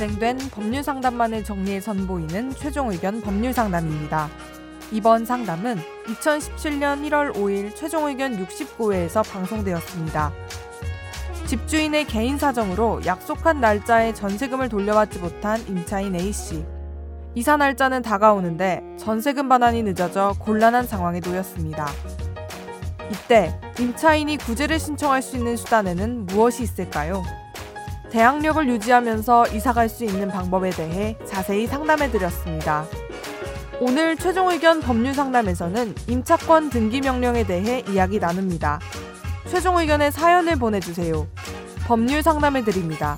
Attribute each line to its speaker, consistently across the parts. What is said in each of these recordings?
Speaker 1: 진행된 법률 상담만을 정리해 선보이는 최종 의견 법률 상담입니다. 이번 상담은 2017년 1월 5일 최종 의견 69회에서 방송되었습니다. 집주인의 개인 사정으로 약속한 날짜에 전세금을 돌려받지 못한 임차인 A씨. 이사 날짜는 다가오는데 전세금 반환이 늦어져 곤란한 상황에 놓였습니다. 이때 임차인이 구제를 신청할 수 있는 수단에는 무엇이 있을까요? 대항력을 유지하면서 이사갈 수 있는 방법에 대해 자세히 상담해 드렸습니다. 오늘 최종 의견 법률 상담에서는 임차권 등기 명령에 대해 이야기 나눕니다. 최종 의견의 사연을 보내주세요. 법률 상담해 드립니다.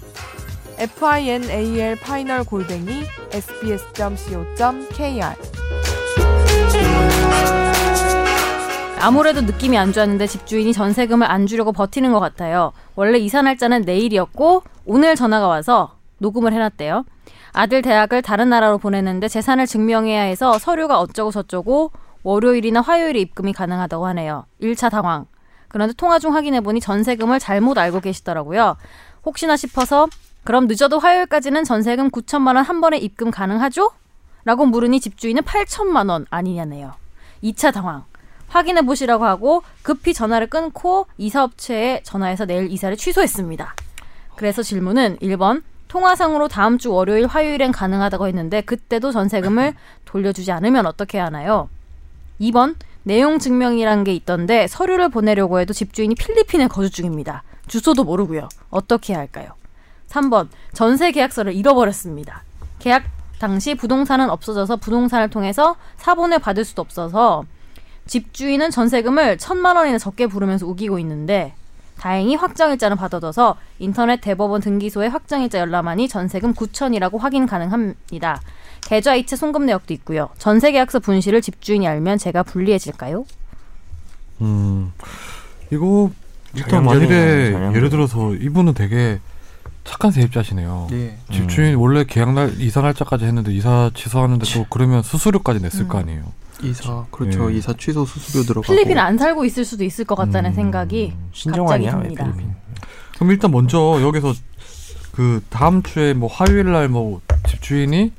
Speaker 1: final 파이널 골뱅이 sbs.co.kr
Speaker 2: 아무래도 느낌이 안 좋았는데 집주인이 전세금을 안 주려고 버티는 것 같아요. 원래 이사 날짜는 내일이었고 오늘 전화가 와서 녹음을 해놨대요. 아들 대학을 다른 나라로 보냈는데 재산을 증명해야 해서 서류가 어쩌고 저쩌고 월요일이나 화요일에 입금이 가능하다고 하네요. 1차 당황. 그런데 통화 중 확인해보니 전세금을 잘못 알고 계시더라고요. 혹시나 싶어서 그럼 늦어도 화요일까지는 전세금 9천만 원 한 번에 입금 가능하죠? 라고 물으니 집주인은 8천만 원 아니냐네요. 2차 당황. 확인해 보시라고 하고 급히 전화를 끊고 이사업체에 전화해서 내일 이사를 취소했습니다. 그래서 질문은 1번 통화상으로 다음 주 월요일 화요일엔 가능하다고 했는데 그때도 전세금을 돌려주지 않으면 어떻게 하나요? 2번 내용 증명이란 게 있던데 서류를 보내려고 해도 집주인이 필리핀에 거주 중입니다. 주소도 모르고요. 어떻게 해야 할까요? 3번 전세 계약서를 잃어버렸습니다. 계약 당시 부동산은 없어져서 부동산을 통해서 사본을 받을 수도 없어서 집주인은 전세금을 천만 원이나 적게 부르면서 우기고 있는데 다행히 확정일자는 받아둬서 인터넷 대법원 등기소에 확정일자 열람하니 전세금 9천이라고 확인 가능합니다. 계좌 이체 송금 내역도 있고요. 전세 계약서 분실을 집주인이 알면 제가 불리해질까요?
Speaker 3: 음, 이거 일단 만일에 예를 들어서 이분은 되게 착한 세입자시네요.
Speaker 4: 예.
Speaker 3: 집주인 원래 계약 날 이사 날짜까지 했는데 이사 취소하는데 또 그러면 수수료까지 냈을
Speaker 2: 음.
Speaker 3: 거 아니에요.
Speaker 4: 이사 그렇죠.
Speaker 3: 예.
Speaker 4: 이사 취소 수수료 들어가고.
Speaker 2: 필리핀에 안 살고 있을 수도 있을 것 같다는
Speaker 3: 음.
Speaker 2: 생각이 갑자기 듭니다.
Speaker 5: 필리핀?
Speaker 3: 그럼 일단 먼저 여기서 그 다음 주에 뭐 화요일 날 뭐 집주인이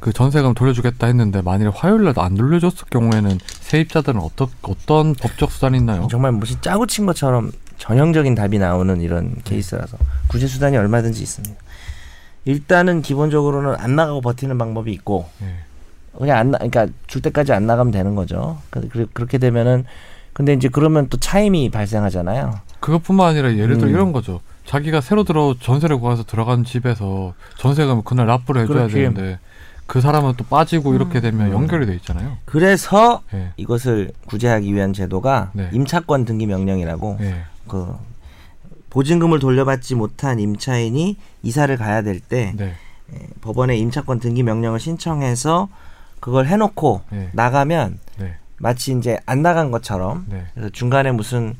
Speaker 3: 그 전세금 돌려주겠다 했는데 만일에 화요일 날도 안 돌려줬을 경우에는 세입자들은 어떤 어떤 법적 수단이 있나요?
Speaker 5: 정말 무슨 짜고 친 것처럼 전형적인 답이 나오는 이런 케이스라서 구제 수단이 얼마든지 있습니다. 일단은 기본적으로는 안 나가고 버티는 방법이 있고
Speaker 3: 예.
Speaker 5: 그냥 안 나, 그러니까 줄 때까지 안 나가면 되는 거죠. 그- 그- 그렇게 되면은 근데 이제 그러면 또 차임이 발생하잖아요.
Speaker 3: 그것뿐만 아니라 예를 들어
Speaker 5: 음.
Speaker 3: 이런 거죠. 자기가 새로 들어 전세를 구해서 들어간 집에서 전세금 그날 납부를 해줘야
Speaker 5: 그렇지.
Speaker 3: 되는데 그 사람은 또 빠지고 이렇게 되면
Speaker 5: 음.
Speaker 3: 연결이 돼 있잖아요.
Speaker 5: 그래서
Speaker 3: 예.
Speaker 5: 이것을 구제하기 위한 제도가
Speaker 3: 네.
Speaker 5: 임차권 등기 명령이라고
Speaker 3: 예.
Speaker 5: 그 보증금을 돌려받지 못한 임차인이 이사를 가야 될때
Speaker 3: 네.
Speaker 5: 법원에 임차권 등기 명령을 신청해서 그걸 해놓고
Speaker 3: 네.
Speaker 5: 나가면
Speaker 3: 네.
Speaker 5: 마치 이제 안 나간 것처럼
Speaker 3: 네.
Speaker 5: 그래서 중간에 무슨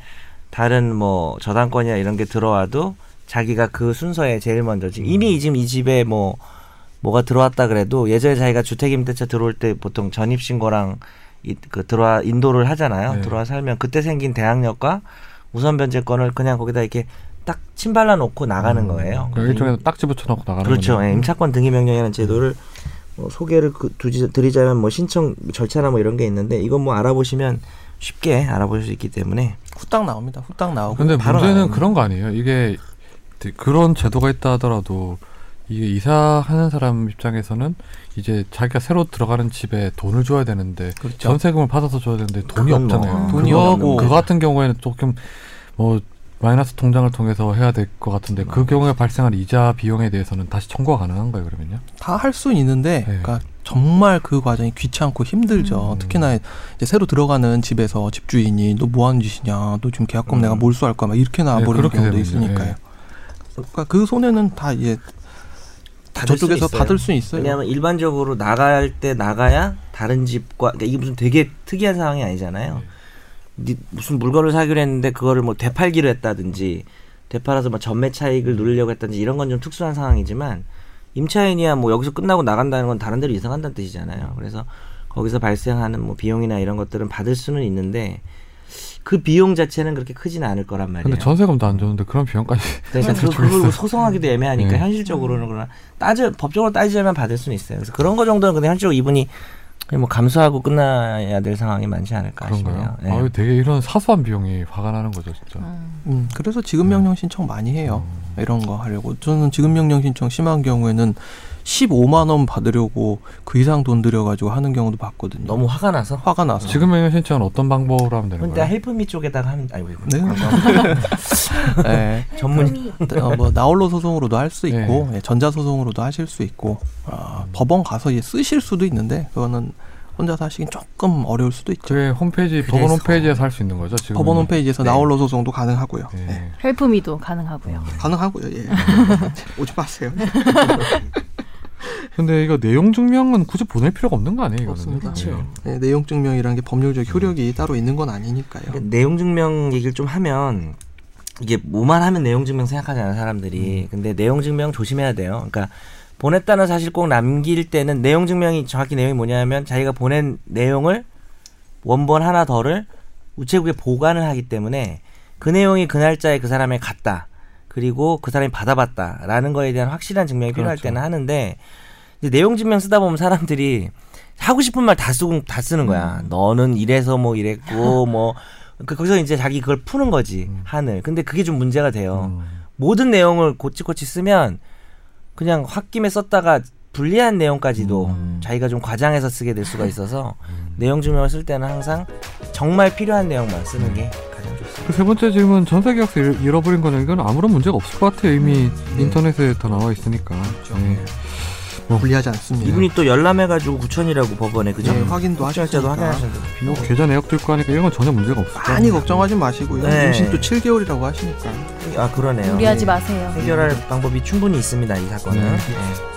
Speaker 5: 다른 뭐 저당권이나 이런 게 들어와도 자기가 그 순서에 제일 먼저 지-
Speaker 3: 음.
Speaker 5: 이미 지금 이 집에 뭐 뭐가 들어왔다 그래도 예전에 자기가 주택임대차 들어올 때 보통 전입신고랑 이, 그 들어와 인도를 하잖아요.
Speaker 3: 네.
Speaker 5: 들어와 살면 그때 생긴 대항력과 우선 변제권을 그냥 거기다 이렇게 딱 침발라 놓고 나가는 거예요.
Speaker 3: 그 일종의 딱 집어쳐놓고 나가는
Speaker 5: 그렇죠.
Speaker 3: 거죠.
Speaker 5: 예, 임차권 등기 명령이라는 제도를 뭐 소개를 그 두지, 드리자면 뭐 신청 절차나 뭐 이런 게 있는데 이건 뭐 알아보시면 쉽게 알아보실 수 있기 때문에
Speaker 4: 후딱 나옵니다. 후딱 나오고.
Speaker 3: 근데 문제는
Speaker 5: 나가는
Speaker 3: 그런 거 아니에요. 이게 그런 제도가 있다 하더라도 이게 이사하는 사람 입장에서는 이제 자기가 새로 들어가는 집에 돈을 줘야 되는데
Speaker 4: 그렇죠.
Speaker 3: 전세금을 받아서 줘야 되는데 돈이 없잖아요.
Speaker 4: 돈이
Speaker 3: 그거,
Speaker 4: 없고.
Speaker 3: 그거 같은 경우에는 조금 뭐 마이너스 통장을 통해서 해야 될 것 같은데 그 경우에 발생한 이자 비용에 대해서는 다시 청구가 가능한 거예요 그러면요?
Speaker 4: 다 할수 있는데,
Speaker 3: 네.
Speaker 4: 그러니까 정말 그 과정이 귀찮고 힘들죠.
Speaker 3: 음.
Speaker 4: 특히나 이제 새로 들어가는 집에서 집주인이 너 뭐 하는 짓이냐, 너 지금 계약금
Speaker 5: 음.
Speaker 4: 내가 몰수할 거야, 막 이렇게 나와버리는
Speaker 3: 네,
Speaker 4: 경우도. 있으니까요.
Speaker 3: 예.
Speaker 4: 그러니까 그 손해는 다 이제
Speaker 5: 받을 수
Speaker 4: 저쪽에서
Speaker 5: 있어요.
Speaker 4: 받을 수 있어요.
Speaker 5: 왜냐하면 일반적으로 나갈 때 나가야 다른 집과 그러니까 이게 무슨 되게 특이한 상황이 아니잖아요. 니- 무슨 물건을 사기로 했는데 그거를 뭐 되팔기로 했다든지 되팔아서 뭐 전매 차익을 누리려고 했다든지 이런 건 좀 특수한 상황이지만 임차인이야 뭐 여기서 끝나고 나간다는 건 다른 데로 이사 간다는 뜻이잖아요. 그래서 거기서 발생하는 뭐 비용이나 이런 것들은 받을 수는 있는데 그 비용 자체는 그렇게 크지는 않을 거란 말이에요.
Speaker 3: 근데 전세금도 안 주는데 그런 비용까지
Speaker 5: 그러니까 그,
Speaker 3: 주고 있어요.
Speaker 5: 그걸 소송하기도 애매하니까
Speaker 3: 네.
Speaker 5: 현실적으로는 그러나 따져 법적으로 따지자면 받을 수는 있어요. 그래서 그런 거 정도는 근데 현실적으로 이분이 뭐 감수하고 끝나야 될 상황이 많지 않을까
Speaker 3: 그런가요?
Speaker 5: 싶네요. 네.
Speaker 3: 아, 되게 이런 사소한 비용이 화가 나는 거죠, 진짜.
Speaker 4: 음, 그래서 지급 명령 신청 많이 해요.
Speaker 3: 음.
Speaker 4: 이런 거 하려고. 저는 지급 명령 신청 심한 경우에는 15만 원 받으려고 그 이상 돈 들여가지고 하는 경우도 봤거든요.
Speaker 5: 너무 화가 나서
Speaker 4: 화가 나서.
Speaker 3: 지금 명령 신청은 어떤 방법으로 하면 되는
Speaker 5: 근데
Speaker 3: 거예요?
Speaker 5: 헬프미 쪽에다가 하면 아이고 이거
Speaker 4: 네. 네.
Speaker 5: 전문
Speaker 4: 어, 뭐 나홀로 소송으로도 할 수 있고
Speaker 3: 네.
Speaker 4: 예, 전자 소송으로도 하실 수 있고 아, 법원 가서 쓰실 수도 있는데 그거는 혼자서 하시긴 조금 어려울 수도 있죠.
Speaker 3: 그게 홈페이지 법원
Speaker 5: 그래서-
Speaker 3: 홈페이지에서 할 수 있는 거죠, 지금.
Speaker 4: 법원 홈페이지에서
Speaker 5: 네.
Speaker 4: 나홀로 소송도 가능하고요.
Speaker 3: 네.
Speaker 4: 예.
Speaker 2: 헬프미도 가능하고요.
Speaker 4: 가능하고요. 예. 오지 마세요.
Speaker 3: 근데 이거 내용 증명은 굳이 보낼 필요가 없는 거 아니에요, 이거는?
Speaker 4: 없습니다.
Speaker 3: 네.
Speaker 4: 네, 내용 증명이라는 게 법률적 효력이 따로 있는 건 아니니까요.
Speaker 5: 그러니까 내용 증명 얘기를 좀 하면 이게 뭐만 하면 내용 증명 생각하잖아요 사람들이. 근데 내용 증명 조심해야 돼요. 그러니까 보냈다는 사실 꼭 남길 때는 내용 증명이 정확히 내용이 뭐냐면 자기가 보낸 내용을 원본 하나 더를 우체국에 보관을 하기 때문에 그 내용이 그 날짜에 그 사람에 갔다. 그리고 그 사람이 받아봤다라는 거에 대한 확실한 증명이 필요할
Speaker 3: 그렇죠.
Speaker 5: 때는 하는데 이제 내용 증명 쓰다 보면 사람들이 하고 싶은 말 다 쓰고 다 쓰는 거야. 너는 이래서 뭐 이랬고 뭐 그- 거기서 이제 자기 그걸 푸는 거지
Speaker 3: 음.
Speaker 5: 한을. 근데 그게 좀 문제가 돼요.
Speaker 3: 음.
Speaker 5: 모든 내용을 고치고치 쓰면 그냥 홧김에 썼다가 불리한 내용까지도
Speaker 3: 음.
Speaker 5: 자기가 좀 과장해서 쓰게 될 수가 있어서 내용 증명을 쓸 때는 항상 정말 필요한 내용만 쓰는 게 가장 좋습니다.
Speaker 3: 그 세 번째 질문 전세 계약서 잃- 잃어버린 거는 이건 아무런 문제가 없을 것 같아요. 이미 인터넷에 다 나와 있으니까. 네.
Speaker 4: 불리하지 않습니다.
Speaker 5: 이분이 또 열람해가지고 구천이라고 법원에 그죠?
Speaker 4: 네, 확인도
Speaker 5: 확정자도
Speaker 4: 하셨으니까.
Speaker 5: 확인하셨는데
Speaker 3: 뭐 계좌 내역도 있고 하니까 이런 건 전혀 문제가 것
Speaker 4: 많이 걱정하지 마시고요.
Speaker 5: 네.
Speaker 4: 임신 또 7개월이라고 하시니까.
Speaker 5: 아 그러네요.
Speaker 2: 무리하지 마세요.
Speaker 5: 해결할 방법이 충분히 있습니다 이 사건은.
Speaker 4: 네.
Speaker 5: 네.